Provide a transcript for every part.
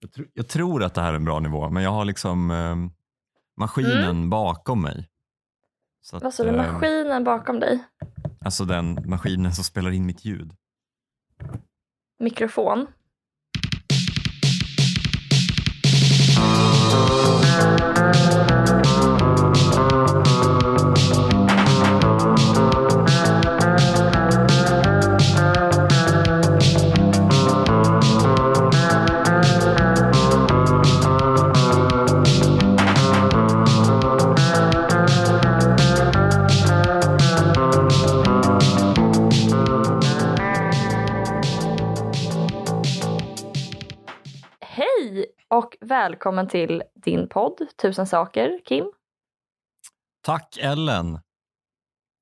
Jag, tr jag, tror att det här är en bra nivå, men jag har liksom eh, maskinen mm. bakom mig. Vad sa du, eh, maskinen bakom dig? Alltså den maskinen som spelar in mitt ljud. Mikrofon? Välkommen till din podd Tusen saker, Kim. Tack Ellen.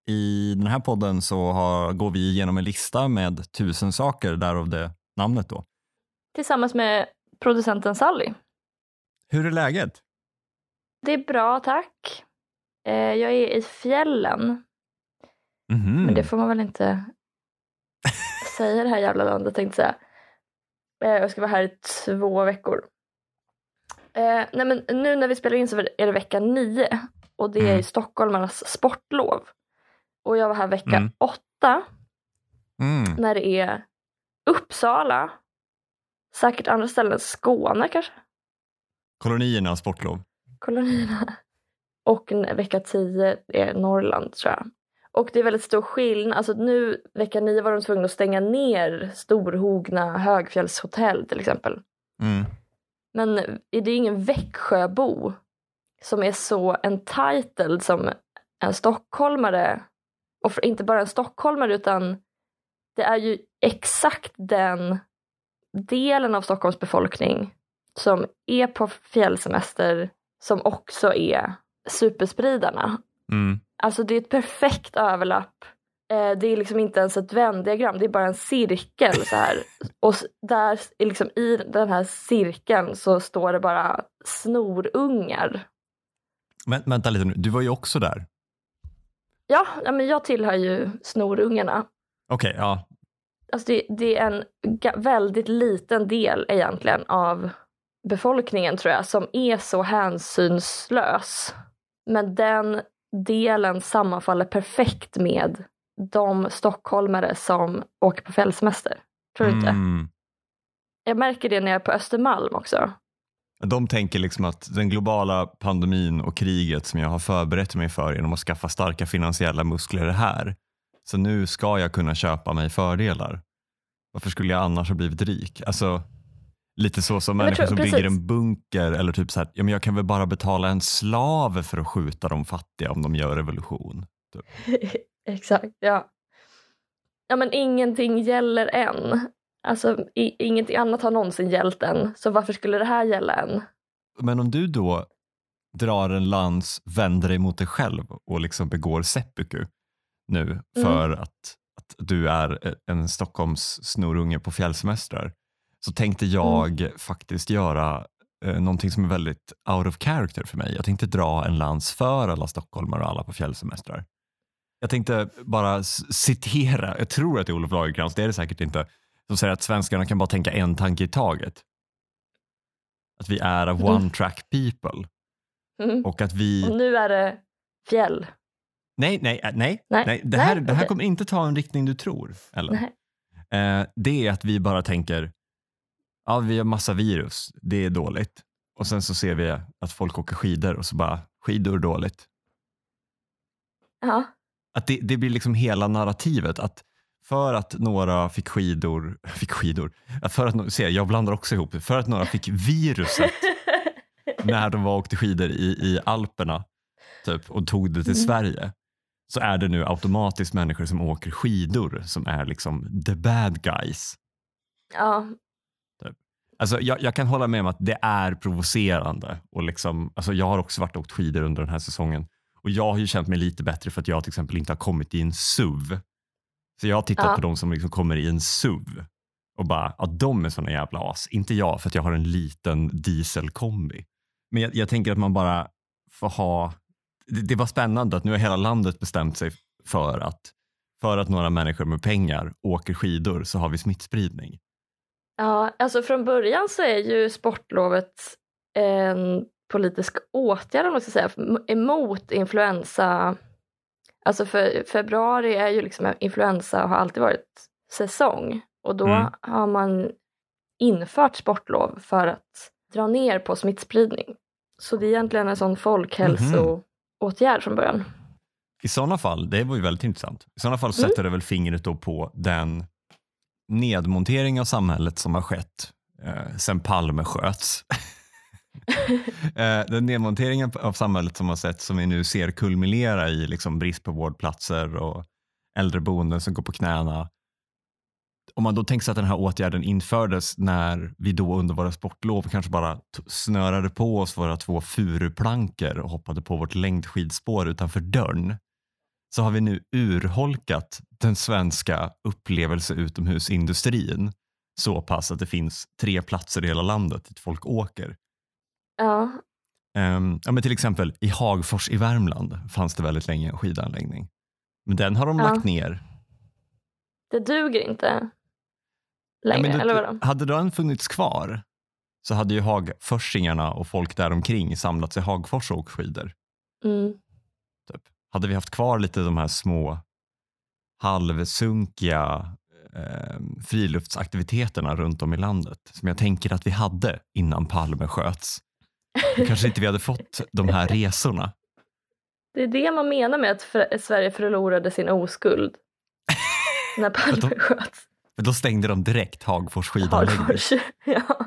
I den här podden så har, går vi igenom en lista med tusen saker, därav det namnet då. Tillsammans med producenten Sally. Hur är läget? Det är bra, tack. Eh, jag är i fjällen. Mm. Men det får man väl inte säga det här jävla landet tänkte jag säga. Eh, jag ska vara här i två veckor. Eh, nej men nu när vi spelar in så är det vecka nio och det är mm. stockholmarnas sportlov. Och jag var här vecka mm. åtta mm. när det är Uppsala, säkert andra ställen, Skåne kanske. Kolonierna sportlov. Kolonierna. Och vecka tio är Norrland tror jag. Och det är väldigt stor skillnad. Alltså nu vecka nio var de tvungna att stänga ner Storhogna högfjällshotell till exempel. Mm. Men det är ingen Växjöbo som är så entitled som en stockholmare. Och inte bara en stockholmare utan det är ju exakt den delen av Stockholms befolkning som är på fjällsemester som också är superspridarna. Mm. Alltså det är ett perfekt överlapp det är liksom inte ens ett vändiagram, det är bara en cirkel så här. Och där, liksom, i den här cirkeln så står det bara snorungar. Men vänta lite nu, du var ju också där. Ja, ja men jag tillhör ju snorungarna. Okej, okay, ja. Alltså det, det, är en väldigt liten del egentligen av befolkningen tror jag som är så hänsynslös. Men den delen sammanfaller perfekt med de stockholmare som åker på fjällsemester. Tror du inte? Mm. Jag märker det när jag är på Östermalm också. De tänker liksom att den globala pandemin och kriget som jag har förberett mig för genom att skaffa starka finansiella muskler är här. Så nu ska jag kunna köpa mig fördelar. Varför skulle jag annars ha blivit rik? Alltså, lite så som människor tror, som precis. bygger en bunker eller typ så här, ja, men jag kan väl bara betala en slav för att skjuta de fattiga om de gör revolution. Typ. Exakt, ja. Ja men ingenting gäller än. Alltså i, ingenting annat har någonsin gällt än. Så varför skulle det här gälla än? Men om du då drar en lans, vänder dig mot dig själv och liksom begår seppuku nu mm. för mm. att, att du är en Stockholms snorunge på fjällsemestrar så tänkte jag mm. faktiskt göra eh, någonting som är väldigt out of character för mig. Jag tänkte dra en lans för alla stockholmare och alla på fjällsemestrar. Jag tänkte bara citera, jag tror att det är Olof Lagercrantz, det är det säkert inte, som säger att svenskarna kan bara tänka en tanke i taget. Att vi är mm. one track people. Mm. Och att vi... Och nu är det fjäll. Nej, nej, äh, nej. nej. nej. Det, här, nej, det här okay. kommer inte ta en riktning du tror. Eller? Eh, det är att vi bara tänker, ja vi har massa virus, det är dåligt. Och sen så ser vi att folk åker skidor och så bara, skidor är dåligt. Ja. Att det, det blir liksom hela narrativet. att för att några fick skidor, fick skidor, för att, se, jag blandar också ihop för att några fick viruset när de var och åkte skidor i, i Alperna typ, och tog det till mm. Sverige så är det nu automatiskt människor som åker skidor som är liksom the bad guys. Ja. Typ. Alltså, jag, jag, kan hålla med om att det är provocerande. Och liksom, alltså, jag har också varit och åkt skidor under den här säsongen och jag har ju känt mig lite bättre för att jag till exempel inte har kommit i en SUV. Så jag har tittat ja. på de som liksom kommer i en SUV och bara, ja de är såna jävla as. Inte jag för att jag har en liten dieselkombi. Men jag, jag tänker att man bara får ha, det, det var spännande att nu har hela landet bestämt sig för att för att några människor med pengar åker skidor så har vi smittspridning. Ja, alltså från början så är ju sportlovet en politisk åtgärd om man ska säga, emot influensa. Alltså för februari är ju liksom influensa och har alltid varit säsong och då mm. har man infört sportlov för att dra ner på smittspridning. Så det är egentligen en sån folkhälsoåtgärd mm. från början. I sådana fall, det var ju väldigt intressant. I sådana fall mm. sätter det väl fingret då på den nedmontering av samhället som har skett eh, sen Palme sköts. Eh, den nedmonteringen av samhället som har sett som vi nu ser kulminera i liksom brist på vårdplatser och äldreboenden som går på knäna. Om man då tänker sig att den här åtgärden infördes när vi då under våra sportlov kanske bara snörade på oss våra två furuplankor och hoppade på vårt längdskidspår utanför dörren så har vi nu urholkat den svenska upplevelse utomhusindustrin så pass att det finns tre platser i hela landet dit folk åker. Ja. Um, ja men till exempel i Hagfors i Värmland fanns det väldigt länge en skidanläggning. Men den har de ja. lagt ner. Det duger inte längre, ja, det, eller vadå? Hade den funnits kvar så hade ju Hagforsingarna och folk däromkring samlats i Hagfors och åkt skidor. Mm. Typ hade vi haft kvar lite de här små halvsunkiga eh, friluftsaktiviteterna runt om i landet som jag tänker att vi hade innan Palme sköts. Kanske inte vi hade fått de här resorna. Det är det man menar med att Sverige förlorade sin oskuld när Palme sköts. Men då stängde de direkt Hagfors skidanläggning. Hagfors, ja.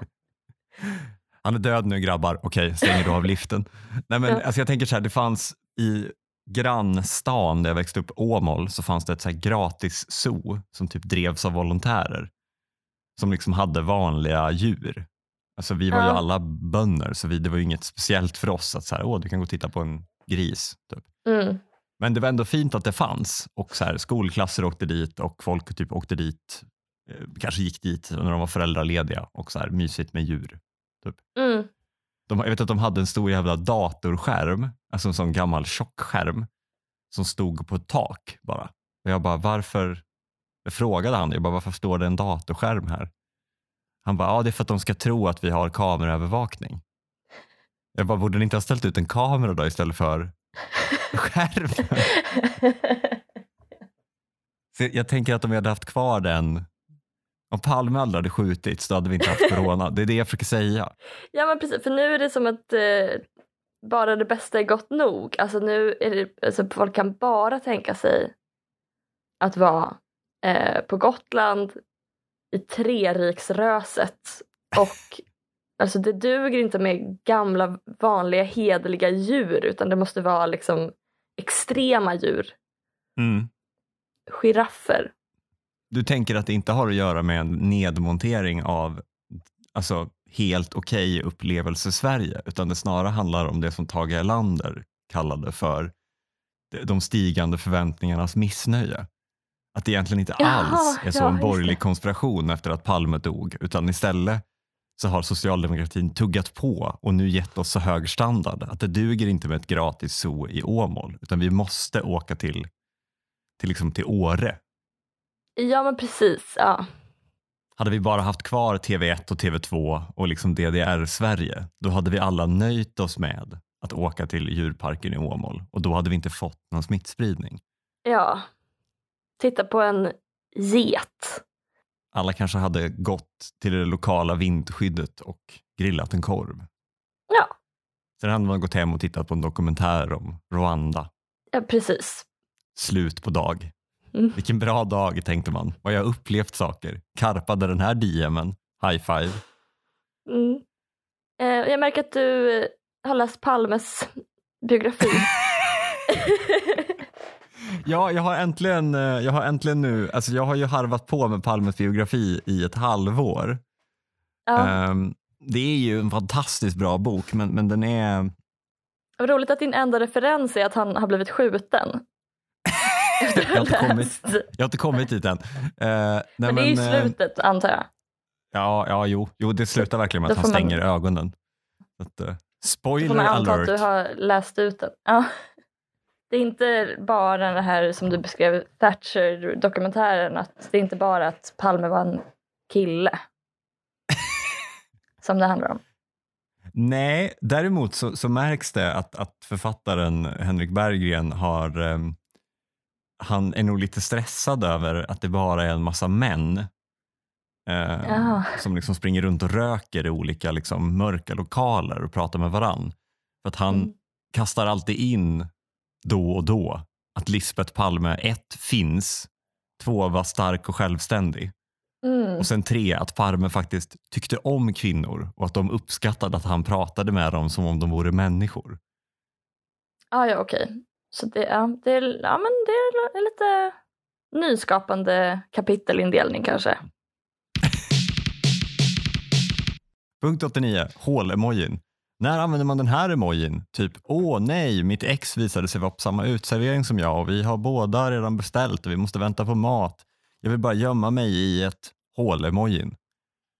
Han är död nu grabbar, okej stänger du av liften. Nej, men, ja. alltså, jag tänker så här, det fanns i grannstan där jag växte upp, Åmål, så fanns det ett så gratis zoo som typ drevs av volontärer. Som liksom hade vanliga djur. Alltså vi var ju alla bönder så vi, det var ju inget speciellt för oss att så här, Åh, du kan gå och titta på en gris. Typ. Mm. Men det var ändå fint att det fanns och så här, skolklasser åkte dit och folk typ åkte dit, eh, kanske gick dit när de var föräldralediga och så här, mysigt med djur. Typ. Mm. De, jag vet att de hade en stor jävla datorskärm, alltså en sån gammal tjockskärm som stod på ett tak bara. Och jag bara, varför? Jag frågade han, jag bara, varför står det en datorskärm här? Han bara, ja det är för att de ska tro att vi har kameraövervakning. Jag bara, borde ni inte ha ställt ut en kamera då istället för skärmen? Så jag tänker att om vi hade haft kvar den om Palme aldrig hade skjutits då hade vi inte haft corona. Det är det jag försöker säga. Ja men precis, för nu är det som att eh, bara det bästa är gott nog. Alltså nu är det, alltså folk kan bara tänka sig att vara eh, på Gotland i treriksröset och alltså det duger inte med gamla vanliga hederliga djur utan det måste vara liksom extrema djur. Mm. Giraffer du tänker att det inte har att göra med en nedmontering av alltså, helt okej okay upplevelse Sverige, utan det snarare handlar om det som Tage Erlander kallade för de stigande förväntningarnas missnöje. Att det egentligen inte alls är så ja, en borgerlig konspiration efter att Palme dog, utan istället så har socialdemokratin tuggat på och nu gett oss så hög standard att det duger inte med ett gratis zoo i Åmål, utan vi måste åka till, till, liksom till Åre Ja men precis. Ja. Hade vi bara haft kvar TV1 och TV2 och liksom DDR-Sverige, då hade vi alla nöjt oss med att åka till djurparken i Åmål och då hade vi inte fått någon smittspridning. Ja. Titta på en get. Alla kanske hade gått till det lokala vindskyddet och grillat en korv. Ja. Sen hade man gått hem och tittat på en dokumentär om Rwanda. Ja, precis. Slut på dag. Mm. Vilken bra dag tänkte man. Vad jag upplevt saker. Karpade den här DMen. High five. Mm. Eh, jag märker att du har läst Palmes biografi. ja, jag har äntligen, eh, jag har äntligen nu, alltså jag har ju harvat på med Palmes biografi i ett halvår. Ja. Um, det är ju en fantastiskt bra bok men, men den är... Vad roligt att din enda referens är att han har blivit skjuten jag, har inte kommit, jag har inte kommit dit än. Uh, nej, men det är ju eh, slutet antar jag. Ja, ja jo, jo, det slutar verkligen med att han stänger man... ögonen. Att, uh, spoiler får man anta alert. att du har läst ut den. Ja. Det är inte bara det här som du beskrev, Thatcher-dokumentären, att det är inte bara att Palme var en kille. som det handlar om. Nej, däremot så, så märks det att, att författaren Henrik Berggren har um, han är nog lite stressad över att det bara är en massa män eh, som liksom springer runt och röker i olika liksom, mörka lokaler och pratar med varann. För att han mm. kastar alltid in då och då att Lisbeth Palme ett finns, två var stark och självständig mm. och sen tre att Palme faktiskt tyckte om kvinnor och att de uppskattade att han pratade med dem som om de vore människor. Ah, ja, okej. Okay. Så det, ja, det, är, ja, men det är lite nyskapande kapitelindelning kanske. Punkt 89, hål-emojin. När använder man den här emojin? Typ, åh nej, mitt ex visade sig vara på samma utservering som jag och vi har båda redan beställt och vi måste vänta på mat. Jag vill bara gömma mig i ett hål-emojin.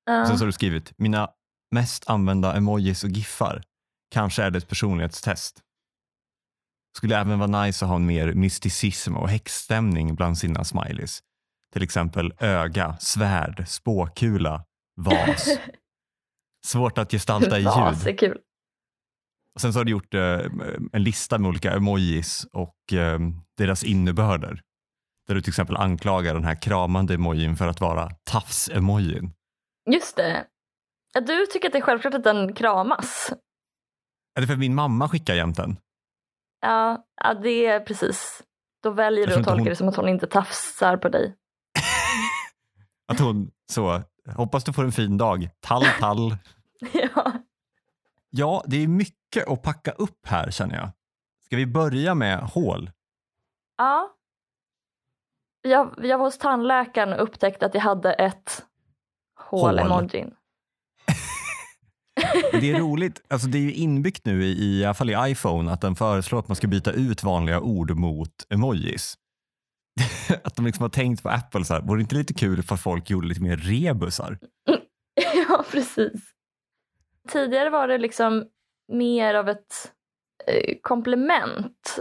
Uh. Sen så har du skrivit, mina mest använda emojis och giffar. Kanske är det ett personlighetstest. Skulle även vara nice att ha en mer mysticism och häxstämning bland sina smileys. Till exempel öga, svärd, spåkula, vas. Svårt att gestalta i ljud. Vas är kul. Och sen så har du gjort eh, en lista med olika emojis och eh, deras innebörder. Där du till exempel anklagar den här kramande emojin för att vara tafs-emojin. Just det. Du tycker att det är självklart att den kramas? Är det för att min mamma skickar jämt den? Ja, ja det är precis. Då väljer du att tolka hon... det som att hon inte tafsar på dig. att hon så, hoppas du får en fin dag, tall tall. ja. Ja, det är mycket att packa upp här känner jag. Ska vi börja med hål? Ja. Jag, jag var hos tandläkaren och upptäckte att jag hade ett hål-emojin. Det är roligt, alltså det är ju inbyggt nu i, i alla fall i iPhone att den föreslår att man ska byta ut vanliga ord mot emojis. att de liksom har tänkt på Apple så här, vore det inte lite kul för folk gjorde lite mer rebusar? ja, precis. Tidigare var det liksom mer av ett eh, komplement.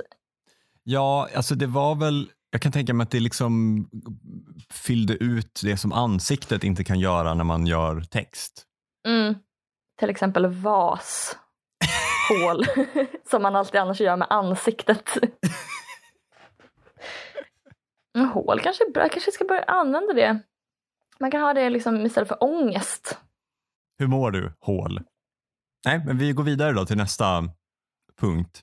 Ja, alltså det var väl, jag kan tänka mig att det liksom fyllde ut det som ansiktet inte kan göra när man gör text. Mm till exempel vas, hål, som man alltid annars gör med ansiktet. hål kanske är bra, jag kanske ska börja använda det. Man kan ha det liksom istället för ångest. Hur mår du, hål? Nej, men vi går vidare då till nästa punkt.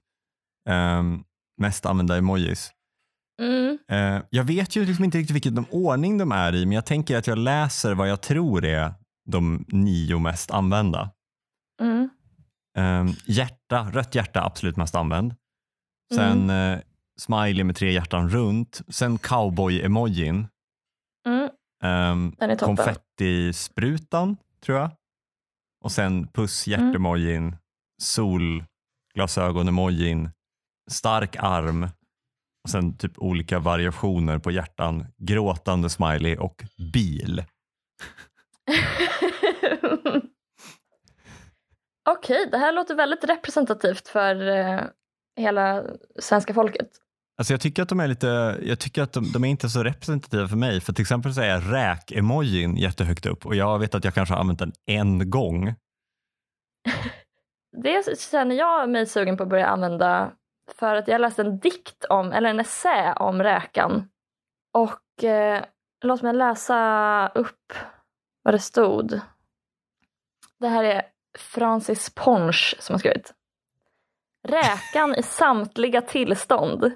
Um, mest använda emojis. Mm. Uh, jag vet ju liksom inte riktigt vilken ordning de är i, men jag tänker att jag läser vad jag tror är de nio mest använda. Mm. Um, hjärta, rött hjärta absolut mest använd. Sen mm. uh, smiley med tre hjärtan runt. Sen cowboy-emojin. Mm. Um, konfettisprutan tror jag. Och sen puss mm. hjärtemojin, mm. solglasögon-emojin, stark arm och sen typ olika variationer på hjärtan, gråtande smiley och bil. Okej, okay, det här låter väldigt representativt för eh, hela svenska folket. Alltså jag tycker att de är lite, jag tycker att de, de är inte så representativa för mig. För till exempel så är räk-emojin jättehögt upp och jag vet att jag kanske har använt den en gång. det känner jag mig sugen på att börja använda för att jag läste en dikt om, eller en essä om räkan. Och eh, låt mig läsa upp vad det stod. Det här är Francis Ponch som har skrivit. Räkan i samtliga tillstånd.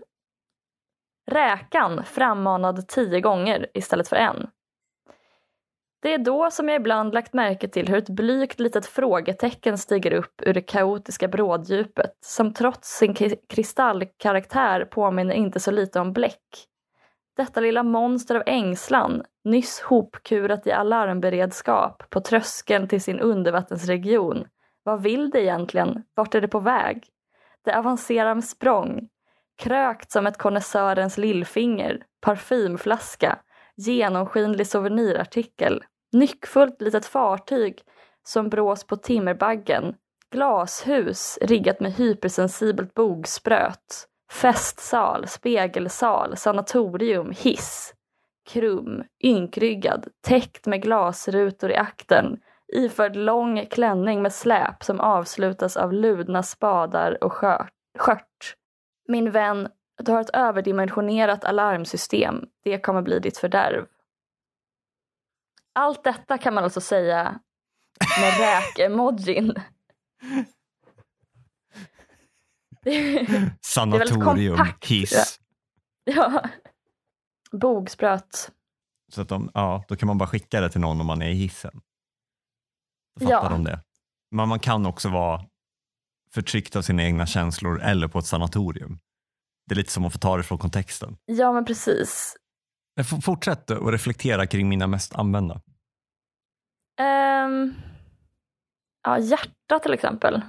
Räkan frammanad tio gånger istället för en. Det är då som jag ibland lagt märke till hur ett blygt litet frågetecken stiger upp ur det kaotiska bråddjupet som trots sin kristallkaraktär påminner inte så lite om bläck. Detta lilla monster av ängslan, nyss hopkurat i alarmberedskap på tröskeln till sin undervattensregion. Vad vill det egentligen? Vart är det på väg? Det avancerar med språng. Krökt som ett konnässörens lillfinger, parfymflaska, genomskinlig souvenirartikel, nyckfullt litet fartyg som brås på timmerbaggen, glashus riggat med hypersensibelt bogspröt, festsal, spegelsal, sanatorium, hiss. Krum, ynkryggad, täckt med glasrutor i akten, iförd lång klänning med släp som avslutas av ludna spadar och skört. skört. Min vän, du har ett överdimensionerat alarmsystem. Det kommer bli ditt fördärv. Allt detta kan man alltså säga med räk-emojin. Sanatorium, hiss. Ja. Bogspröt. Så att de, ja, då kan man bara skicka det till någon om man är i hissen. Då fattar ja. de det. Men man kan också vara förtryckt av sina egna känslor eller på ett sanatorium. Det är lite som att få ta det från kontexten. Ja, men precis. Fortsätt att reflektera kring mina mest använda. Um, ja, hjärta till exempel.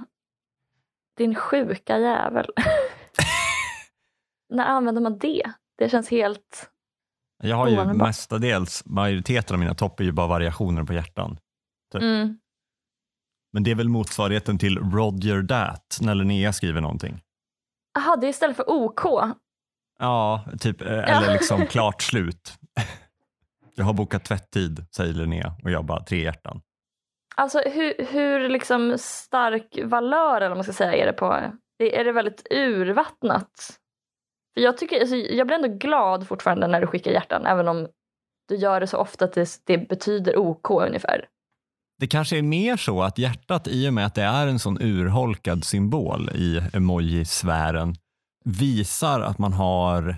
Din sjuka jävel. När använder man det? Det känns helt Jag har ju mestadels, majoriteten av mina topp är ju bara variationer på hjärtan. Typ. Mm. Men det är väl motsvarigheten till Roger that när Linnea skriver någonting. Jaha, det är istället för OK? Ja, typ, eh, eller liksom klart slut. Jag har bokat tvätttid, säger Linnea och jag bara tre hjärtan. Alltså hur, hur liksom stark valör eller vad man ska säga är det på? Är det väldigt urvattnat? För jag, tycker, alltså, jag blir ändå glad fortfarande när du skickar hjärtan även om du gör det så ofta att det, det betyder OK ungefär. Det kanske är mer så att hjärtat i och med att det är en sån urholkad symbol i emojisfären visar att man har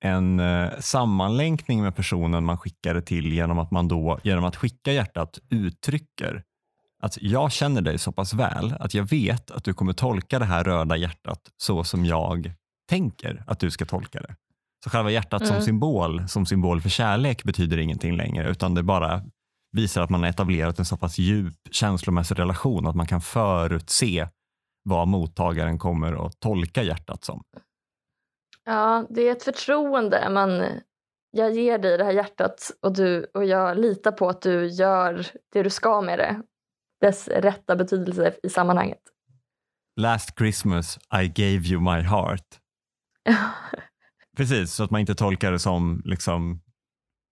en eh, sammanlänkning med personen man skickar det till genom att man då genom att skicka hjärtat uttrycker att jag känner dig så pass väl att jag vet att du kommer tolka det här röda hjärtat så som jag tänker att du ska tolka det. Så själva hjärtat mm. som symbol, som symbol för kärlek betyder ingenting längre utan det bara visar att man har etablerat en så pass djup känslomässig relation att man kan förutse vad mottagaren kommer att tolka hjärtat som. Ja, det är ett förtroende. Man, jag ger dig det här hjärtat och, du, och jag litar på att du gör det du ska med det. Dess rätta betydelse i sammanhanget. Last Christmas I gave you my heart. Precis, så att man inte tolkar det som liksom,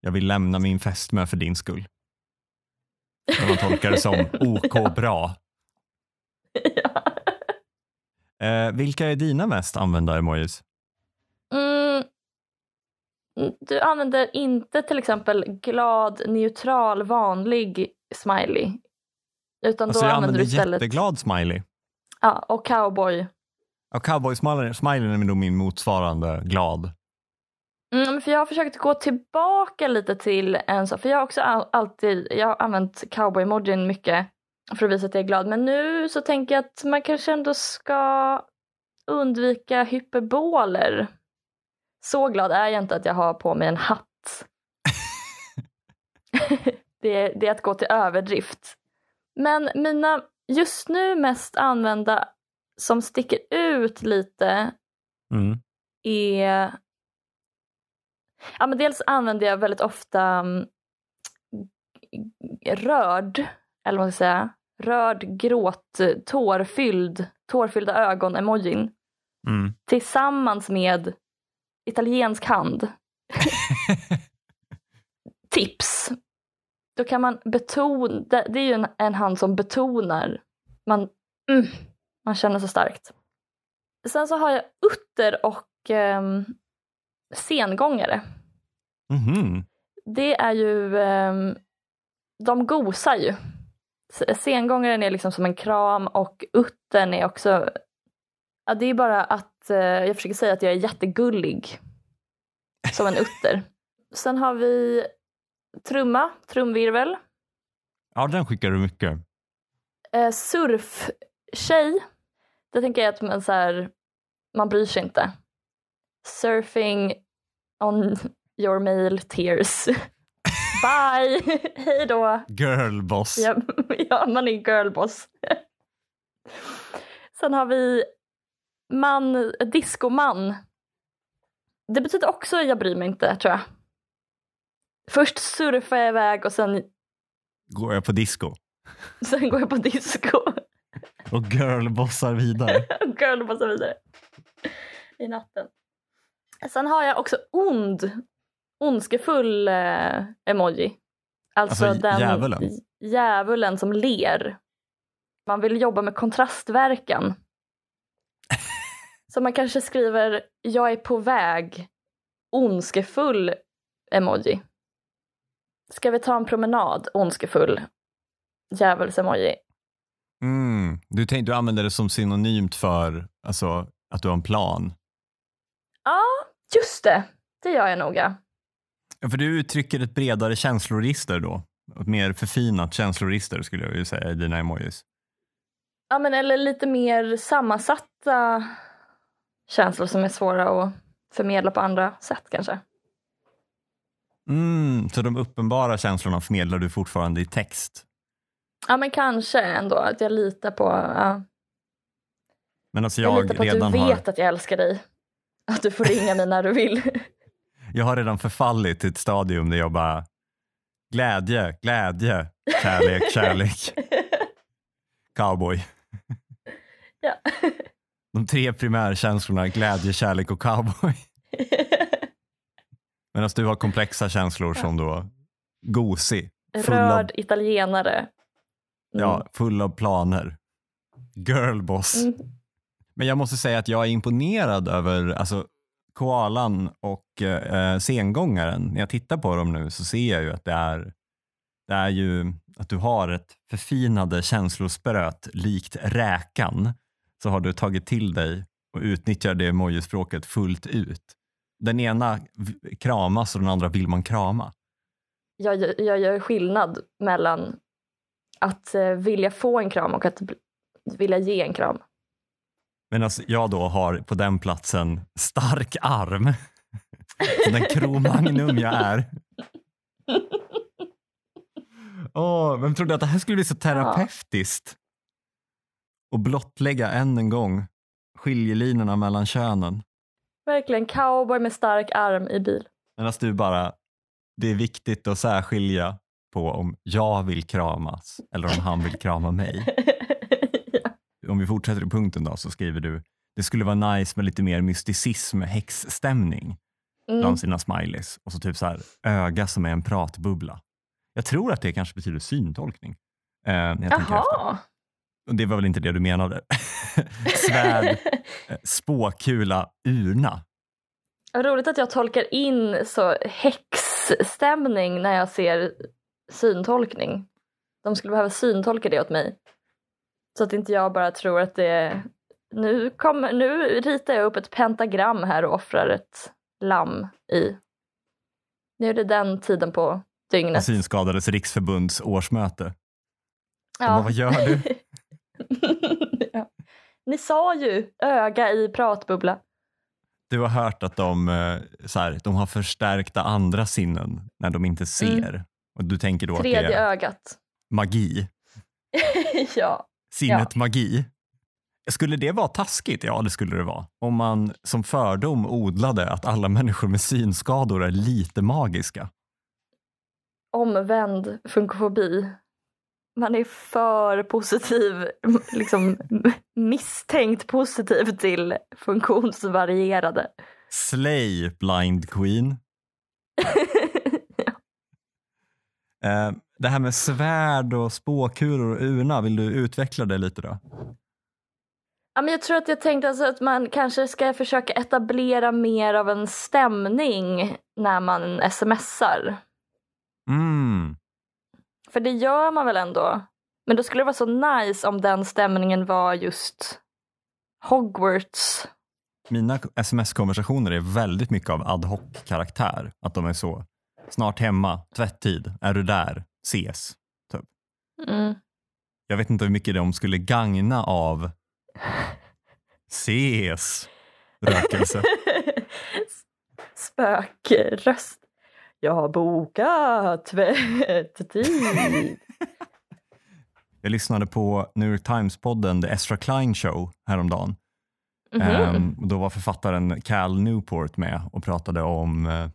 jag vill lämna min fästmö för din skull. När man tolkar det som OK bra. Ja. Eh, vilka är dina mest använda emojis? Mm, du använder inte till exempel glad, neutral, vanlig smiley. Utan alltså då jag använder du istället... jätteglad smiley. Ja, och cowboy. Ja, cowboy-smileyn är nog min motsvarande glad. Mm, för jag har försökt gå tillbaka lite till en sån, för jag har också alltid, jag har använt cowboy-emojin mycket för att visa att jag är glad. Men nu så tänker jag att man kanske ändå ska undvika hyperboler. Så glad är jag inte att jag har på mig en hatt. det, är, det är att gå till överdrift. Men mina just nu mest använda som sticker ut lite mm. är... Ja, men dels använder jag väldigt ofta um, rörd, eller vad ska jag säga, rörd, gråt, tårfylld, tårfyllda ögon-emojin. Mm. Tillsammans med italiensk hand. Tips. Då kan man betona, det är ju en, en hand som betonar. Man, mm, man känner så starkt. Sen så har jag utter och eh, sengångare. Mm-hmm. Det är ju, eh, de gosar ju. Sengångaren är liksom som en kram och uttern är också, ja, det är bara att eh, jag försöker säga att jag är jättegullig. Som en utter. Sen har vi trumma, trumvirvel. Ja, den skickar du mycket. Eh, surftjej det tänker jag att man, så här, man bryr sig inte. Surfing on your mail tears. Bye! Hej då! Girlboss. Ja, ja, man är girlboss. Sen har vi man, diskoman. Det betyder också jag bryr mig inte tror jag. Först surfar jag iväg och sen går jag på disco. Sen går jag på disco. Och girlbossar vidare. girlbossar vidare. I natten. Sen har jag också ond. Ondskefull eh, emoji. Alltså, alltså den, djävulen? djävulen som ler. Man vill jobba med kontrastverkan. Så man kanske skriver jag är på väg, ondskefull emoji. Ska vi ta en promenad, ondskefull, djävuls-emoji. Mm. Du, tänk, du använder det som synonymt för alltså, att du har en plan. Ja, just det. Det gör jag noga. Ja, för du uttrycker ett bredare känsloregister då. Ett mer förfinat känsloregister skulle jag vilja säga i dina emojis. Ja, men eller lite mer sammansatta känslor som är svåra att förmedla på andra sätt kanske. Mm, så de uppenbara känslorna förmedlar du fortfarande i text? Ja, men kanske ändå att jag litar på... Ja. Men alltså Jag, jag, litar på att du har, vet att jag älskar dig. Att du får ringa mig när du vill. jag har redan förfallit till ett stadium där jag bara glädje, glädje, kärlek, kärlek, cowboy. ja. De tre primärkänslorna glädje, kärlek och cowboy. Medan du har komplexa känslor som då gosig, full av, italienare. Mm. ja, full av planer. Girlboss. Mm. Men jag måste säga att jag är imponerad över alltså, koalan och eh, eh, sengångaren. När jag tittar på dem nu så ser jag ju att det är, det är ju att du har ett förfinade känslospröt likt räkan. Så har du tagit till dig och utnyttjar det emojispråket fullt ut. Den ena kramas och den andra vill man krama. Jag, gör- jag gör skillnad mellan att eh, vilja få en kram och att vilja ge en kram. Medan jag då har på den platsen stark arm. Så den kromagnum jag är. Åh, vem trodde att det här skulle bli så terapeutiskt? Och blottlägga än en gång skiljelinjerna mellan könen. Verkligen cowboy med stark arm i bil. Medan du bara, det är viktigt att särskilja på om jag vill kramas eller om han vill krama mig. Om vi fortsätter i punkten då så skriver du, det skulle vara nice med lite mer mysticism, häxstämning. mm. bland sina smileys och så typ så här öga som är en pratbubbla. Jag tror att det kanske betyder syntolkning. Eh. Jaha. Det var väl inte det du menade? Svärd, eh, spåkula, urna. Roligt att jag tolkar in så häxstämning när jag ser syntolkning. De skulle behöva syntolka det åt mig. Så att inte jag bara tror att det är... Nu, kommer, nu ritar jag upp ett pentagram här och offrar ett lamm i. Nu är det den tiden på dygnet. Synskadades riksförbunds årsmöte. Ja. bara, vad gör du? ja. Ni sa ju öga i pratbubbla. Du har hört att de, eh, så här, de har förstärkta andra sinnen när de inte ser. Och du tänker då att Tredje det är ögat. magi. ja. Sinnet magi. Skulle det vara taskigt? Ja, det skulle det vara. Om man som fördom odlade att alla människor med synskador är lite magiska. Omvänd funkofobi. Man är för positiv, liksom misstänkt positiv till funktionsvarierade. Slay, blind queen. Eh, det här med svärd och spåkulor och urna, vill du utveckla det lite då? Ja, men jag tror att jag tänkte alltså att man kanske ska försöka etablera mer av en stämning när man smsar. Mm. För det gör man väl ändå. Men då skulle det vara så nice om den stämningen var just Hogwarts. Mina sms-konversationer är väldigt mycket av ad hoc-karaktär. Att de är så, snart hemma, tvätttid, är du där, ses. Typ. Mm. Jag vet inte hur mycket de skulle gagna av ses rökelse. Spökröst. Jag har bokat tvätttid. Jag lyssnade på New York Times-podden The Ezra Klein Show häromdagen. Mhm. Ehm, och då var författaren Cal Newport med och pratade om eh,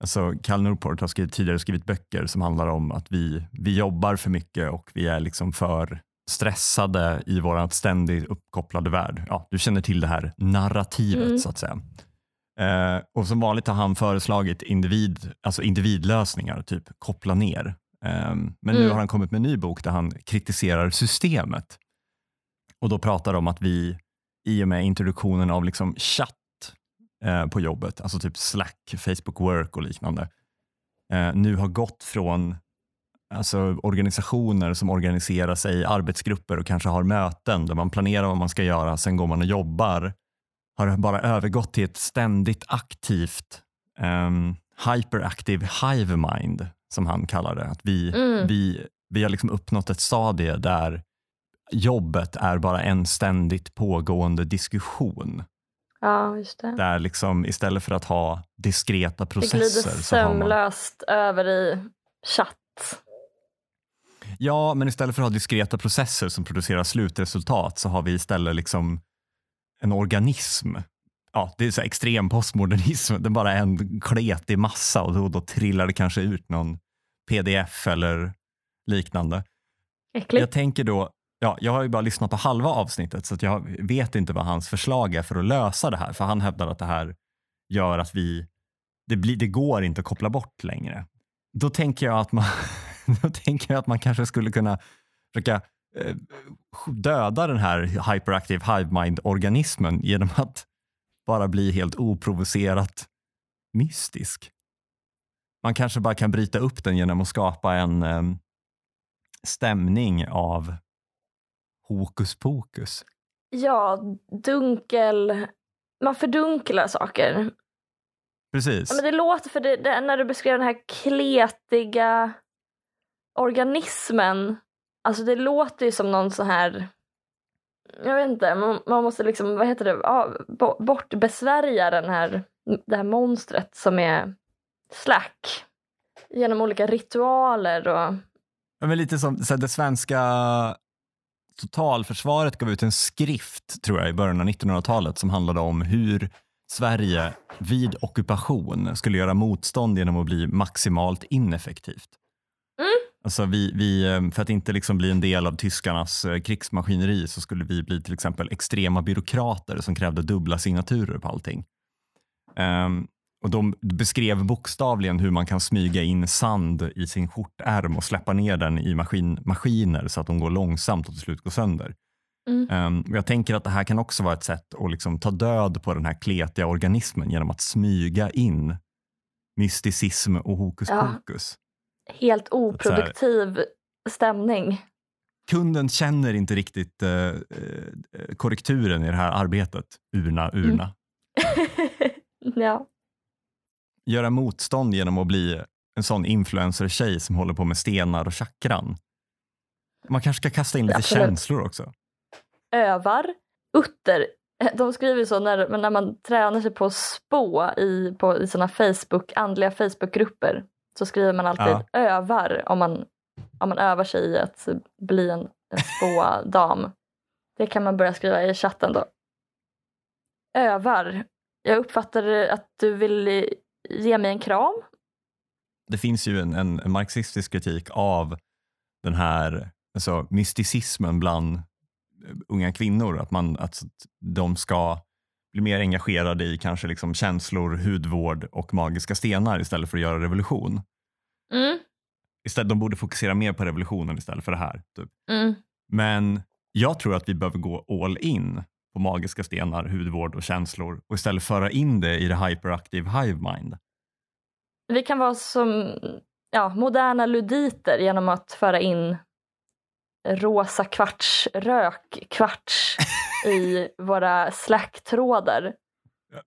Alltså Cal Newport har skrivit, tidigare skrivit böcker som handlar om att vi, vi jobbar för mycket och vi är liksom för stressade i vår ständigt uppkopplade värld. Ja, du känner till det här narrativet Mm. så att säga. Eh, och som vanligt har han föreslagit individ, alltså individlösningar, typ koppla ner. Um, men nu Mm. har han kommit med en ny bok där han kritiserar systemet. Och då pratar de om att vi i och med introduktionen av liksom chatt eh, på jobbet, alltså typ Slack, Facebook Work och liknande, eh, nu har gått från alltså, organisationer som organiserar sig i arbetsgrupper och kanske har möten där man planerar vad man ska göra, sen går man och jobbar, har bara övergått till ett ständigt aktivt um, hyperactive hive mind, som han kallar det. Att vi, Mm. vi, vi har liksom uppnått ett stadie där jobbet är bara en ständigt pågående diskussion. Ja, just det. Där liksom istället för att ha diskreta Det glider processer har man... sömlöst över i chatt. Ja, men istället för att ha diskreta processer som producerar slutresultat så har vi istället liksom en organism. Ja, det är så extrem postmodernism. Det är bara en kletig massa och då, då trillar det kanske ut någon pdf eller liknande. Äckligt. Jag tänker då, ja, jag har ju bara lyssnat på halva avsnittet så att jag vet inte vad hans förslag är för att lösa det här. För han hävdar att det här gör att vi, det, blir, det går inte att koppla bort längre. Då tänker jag att man, då tänker jag att man kanske skulle kunna försöka eh, döda den här hyperactive hive mind-organismen genom att bara bli helt oprovocerat mystisk. Man kanske bara kan bryta upp den genom att skapa en eh, stämning av hokus pokus. Ja, dunkel. Man fördunklar saker. Precis. Ja, men det låter, för det, det, när du beskrev den här kletiga organismen. Alltså det låter ju som någon så här. Jag vet inte, man, man måste liksom, vad heter det, ja, bo- bortbesvärja den här, det här monstret som är Slack. Genom olika ritualer och Ja, men lite som så här, det svenska totalförsvaret gav ut en skrift tror jag i början av 1900-talet som handlade om hur Sverige vid ockupation skulle göra motstånd genom att bli maximalt ineffektivt. Mm. Alltså vi, vi, eh, för att inte liksom bli en del av tyskarnas eh, krigsmaskineri så skulle vi bli till exempel extrema byråkrater som krävde dubbla signaturer på allting. Ehm, och de beskrev bokstavligen hur man kan smyga in sand i sin skjortärm och släppa ner den i maskin, maskiner så att de går långsamt och till slut går sönder. Mm. Och jag tänker att det här kan också vara ett sätt att liksom ta död på den här kletiga organismen genom att smyga in mysticism och hokus Ja. pokus. helt oproduktiv stämning. Kunden känner inte riktigt eh, korrekturen i det här arbetet. Urna, urna. ja. Göra motstånd genom att bli en sån influencer-tjej som håller på med stenar och chakran. Man kanske ska kasta in lite Absolut. känslor också. övar. Utter, de skriver så när, när man tränar sig på att spå i, på, i såna Facebook, andliga Facebookgrupper så skriver man alltid Ja. övar om man, om man övar sig i att bli en, en spådam. Det kan man börja skriva i chatten då. Övar. Jag uppfattar att du vill ge mig en kram. Det finns ju en, en, en marxistisk kritik av den här alltså, mysticismen bland eh, unga kvinnor. Att, man, att de ska bli mer engagerade i kanske liksom känslor, hudvård och magiska stenar istället för att göra revolution. Mm, Istället, de borde fokusera mer på revolutionen istället för det här. Typ. mm. Men jag tror att vi behöver gå all in på magiska stenar, hudvård och känslor och istället föra in det i det hyperactive hive mind. Vi kan vara som ja, moderna luditer genom att föra in rosa kvartsrök, kvarts i våra släcktrådar.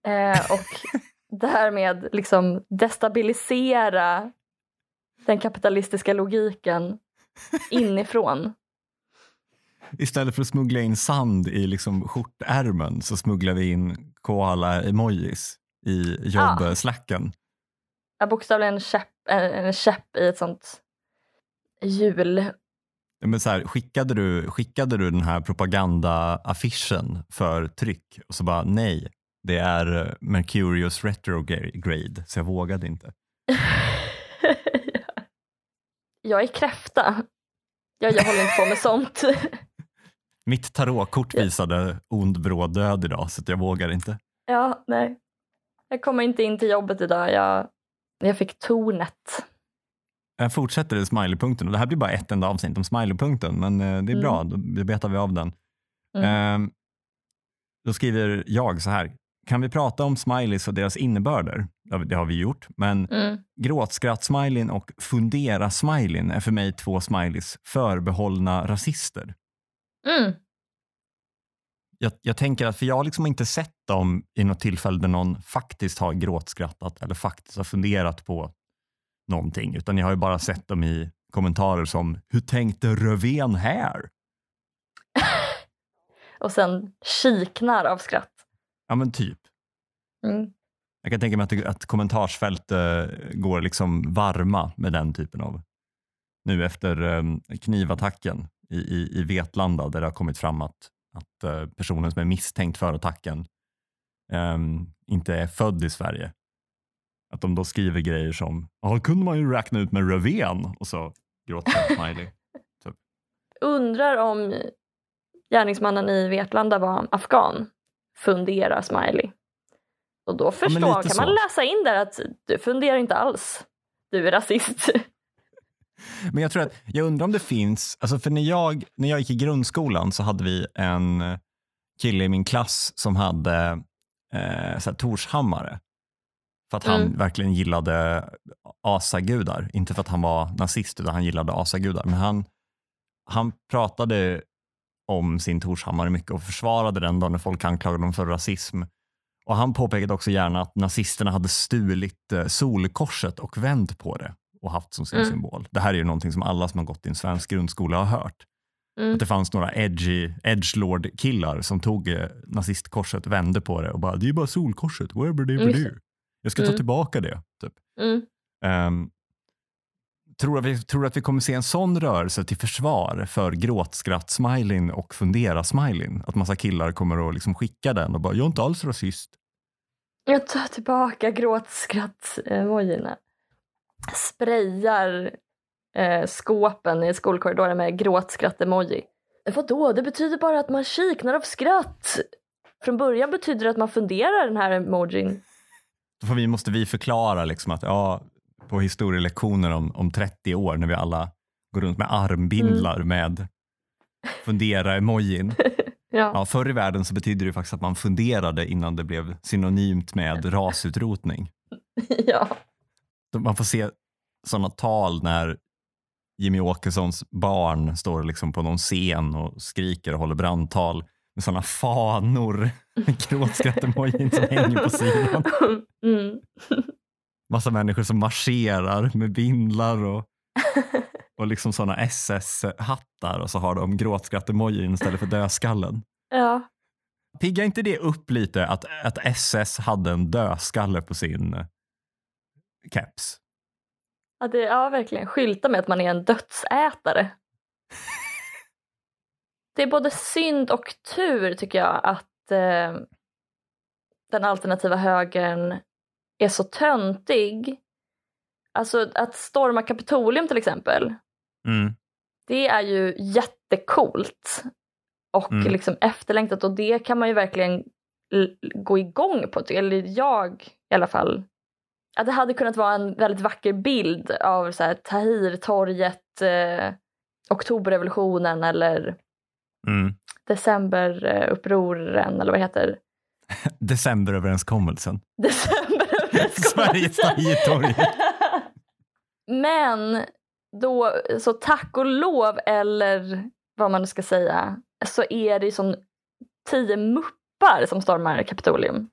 Eh, och därmed liksom destabilisera den kapitalistiska logiken inifrån. Istället för att smuggla in sand i liksom skjortärmen så smugglar vi in koala-emojis i jobbslacken. Ja, bokstavligen en käpp, en, en käpp i ett sånt hjul. Men så här, skickade, du, skickade du den här propaganda-affischen för tryck och så bara nej, det är eh, Mercurius retrograde så jag vågade inte. Jag är kräfta. Jag, jag håller inte på med sånt. Mitt tarotkort visade ond bråd död idag så jag vågar inte. Ja, nej. Jag kommer inte in till jobbet idag. Jag, jag fick tornet. jag fortsätter i smileypunkten och det här blir bara ett enda avsnitt om smileypunkten men eh, det är Mm. bra, då betar vi av den. Mm. Ehm, då skriver jag så här, kan vi prata om smileys och deras innebörder? Det har vi gjort, men Mm. gråtskratt-smileyn och fundera-smileyn är för mig två smileys förbehållna rasister. Mm. Jag, jag tänker att, för jag har liksom inte sett dem i något tillfälle där någon faktiskt har gråtskrattat eller faktiskt har funderat på någonting, utan jag har ju bara sett dem i kommentarer som “Hur tänkte Rövén här?” Och sen kiknar av skratt. Ja men typ. Mm. Jag kan tänka mig att, att kommentarsfält eh, går liksom varma med den typen av... Nu efter eh, knivattacken i, i, i Vetlanda där det har kommit fram att, att eh, personen som är misstänkt för attacken eh, inte är född i Sverige. Att de då skriver grejer som “Ja, kunde man ju räkna ut med Rövén” och så gråter en smiley. Undrar om gärningsmannen i Vetlanda var afghan. Fundera smiley. Och då förstår, lite kan så. man läsa in där att du funderar inte alls. Du är rasist. Men jag tror att, jag undrar om det finns, alltså för när jag, när jag gick i grundskolan så hade vi en kille i min klass som hade eh, så här, Torshammare. För att han Mm. verkligen gillade asagudar. Inte för att han var nazist utan han gillade asagudar. Men han, han pratade om sin Torshammare mycket och försvarade den då när folk anklagade honom för rasism. Och han påpekade också gärna att nazisterna hade stulit eh, solkorset och vänt på det och haft som sin Mm. symbol. Det här är ju någonting som alla som har gått i en svensk grundskola har hört. Mm. Att det fanns några edgy, edgelord-killar som tog eh, nazistkorset, vände på det och bara “det är ju bara solkorset, whatever det mm. Jag ska ta Mm. tillbaka det”. Typ. Ehm, tror, att vi, tror att vi kommer se en sån rörelse till försvar för gråtskratt-smileyn och fundera-smileyn? Att massa killar kommer att liksom skicka den och bara “jag är inte alls rasist”. Jag tar tillbaka gråtskratt-emojierna. Sprayar eh, skåpen i skolkorridoren med gråtskratt-emoji. Vadå, det betyder bara att man kiknar av skratt. Från början betyder det att man funderar den här emojin. Får vi, måste vi förklara liksom att ja, på historielektioner om, om 30 år när vi alla går runt med armbindlar Mm. med fundera-emojin. Ja. Ja, förr i världen så betyder det faktiskt att man funderade innan det blev synonymt med rasutrotning. ja. Man får se sådana tal när Jimmy Åkessons barn står liksom på någon scen och skriker och håller brandtal med sådana fanor, gråtskratt-emojin som hänger på sidan. Mm. Massa människor som marscherar med bindlar och, och liksom sådana SS-hattar och så har de gråtskratt-emojin istället för dödskallen. ja. Piggar inte det upp lite att, att SS hade en dödskalle på sin keps? Ja, det, ja, verkligen. Skylta med att man är en dödsätare. Det är både synd och tur tycker jag att eh, den alternativa högern är så töntig. Alltså att storma Kapitolium till exempel. Mm. Det är ju jättekult och Mm. liksom efterlängtat och det kan man ju verkligen gå igång på. Eller jag i alla fall. Att det hade kunnat vara en väldigt vacker bild av så här, Tahrirtorget, eh, Oktoberrevolutionen eller Mm. Decemberupproren eller vad det heter. Decemberöverenskommelsen. Decemberöverenskommelsen. Sveriges Tahrirtorg. Men då, så tack och lov eller vad man nu ska säga, så är det ju som tio muppar som stormar Kapitolium.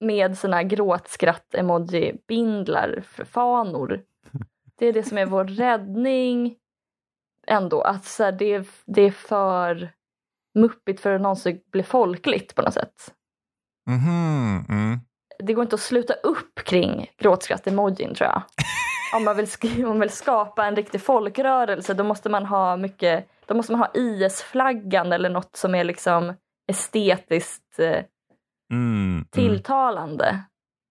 Med sina gråtskratt-emoji-bindlar för fanor. Det är det som är vår räddning. Ändå, att så här, det, är, det är för muppigt för att någonsin bli folkligt på något sätt. Mhm, mm. det går inte att sluta upp kring gråtskratt-emojin tror jag. Om man, vill sk- om man vill skapa en riktig folkrörelse då måste man ha mycket, då måste man ha IS-flaggan eller något som är liksom estetiskt eh, Mm, mm. tilltalande.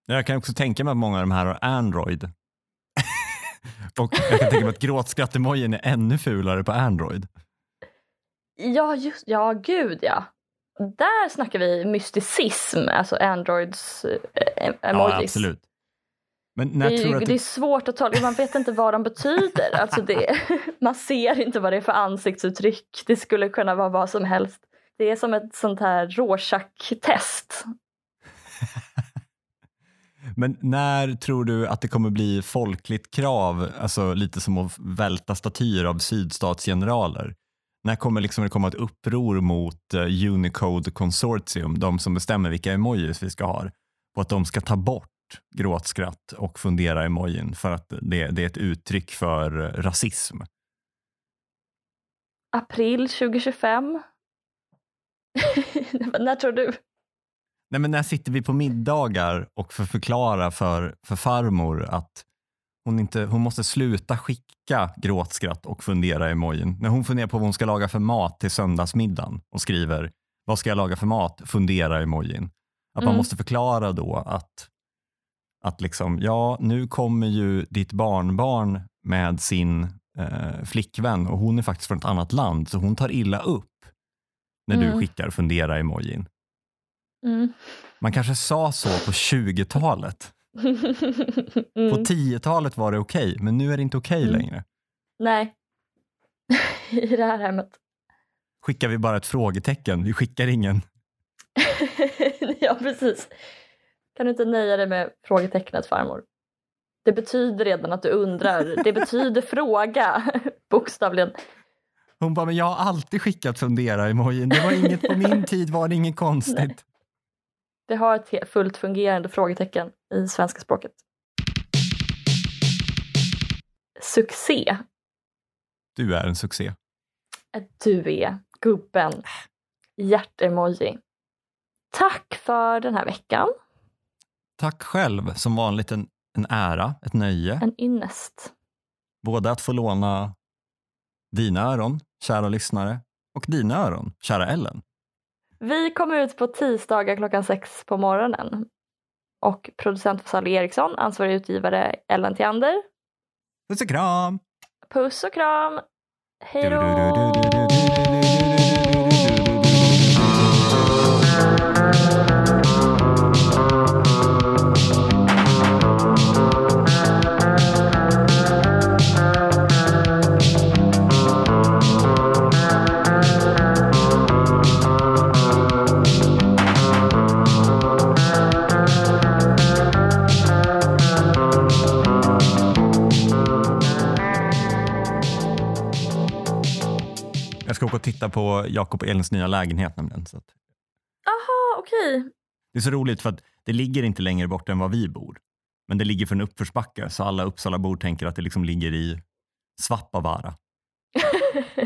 Jag kan också tänka mig att många av de här har Android. och jag kan tänka mig att gråtskratt-emojin är ännu fulare på Android. Ja, just, ja gud ja. Där snackar vi mysticism, alltså Androids eh, em- emojis. Ja, absolut. Men när Det är, tror du att det är svårt att tolka, man vet inte vad de betyder. Alltså det, man ser inte vad det är för ansiktsuttryck. Det skulle kunna vara vad som helst. Det är som ett sånt här Rorschach-test. Men när tror du att det kommer bli folkligt krav, alltså lite som att välta statyer av sydstatsgeneraler? När kommer liksom det komma ett uppror mot eh, Unicode Consortium, de som bestämmer vilka emojis vi ska ha, och att de ska ta bort gråtskratt och fundera emojin för att det, det är ett uttryck för eh, rasism? April 2025. När tror du? Nej, men när sitter vi på middagar och får förklara för, för farmor att hon, inte, hon måste sluta skicka gråtskratt och fundera emojin. När hon funderar på vad hon ska laga för mat till söndagsmiddagen och skriver vad ska jag laga för mat? Fundera emojin. Att man Mm. måste förklara då att, att liksom, ja, nu kommer ju ditt barnbarn med sin eh, flickvän och hon är faktiskt från ett annat land så hon tar illa upp när du Mm. skickar fundera emojin. Mm. Man kanske sa så på 20-talet. På mm. 10-talet var det okej, men nu är det inte okej Mm. längre. Nej. I det här hemmet. Skickar vi bara ett frågetecken, vi skickar ingen. ja, precis. Kan du inte nöja dig med frågetecknet farmor? Det betyder redan att du undrar. Det betyder fråga, bokstavligen. Hon bara, men jag har alltid skickat fundera emojin. Det var inget, på min tid var det inget konstigt. Vi har ett fullt fungerande frågetecken i svenska språket. Succé. Du är en succé. Du är gubben. Hjärtemoji. Tack för den här veckan. Tack själv, som vanligt en, en ära, ett nöje. En ynnest. Både att få låna dina öron, kära lyssnare, och dina öron, kära Ellen. Vi kommer ut på tisdagar klockan sex på morgonen. Och producent var Sally Eriksson, ansvarig utgivare Ellen Theander. Puss och kram! Puss och kram! Hej då! Jag ska åka och titta på Jakob och Elins nya lägenhet nämligen. Så att Aha, okej. det är så roligt för att det ligger inte längre bort än var vi bor. Men det ligger för en uppförsbacke så alla Uppsalabor tänker att det liksom ligger i Svappavaara.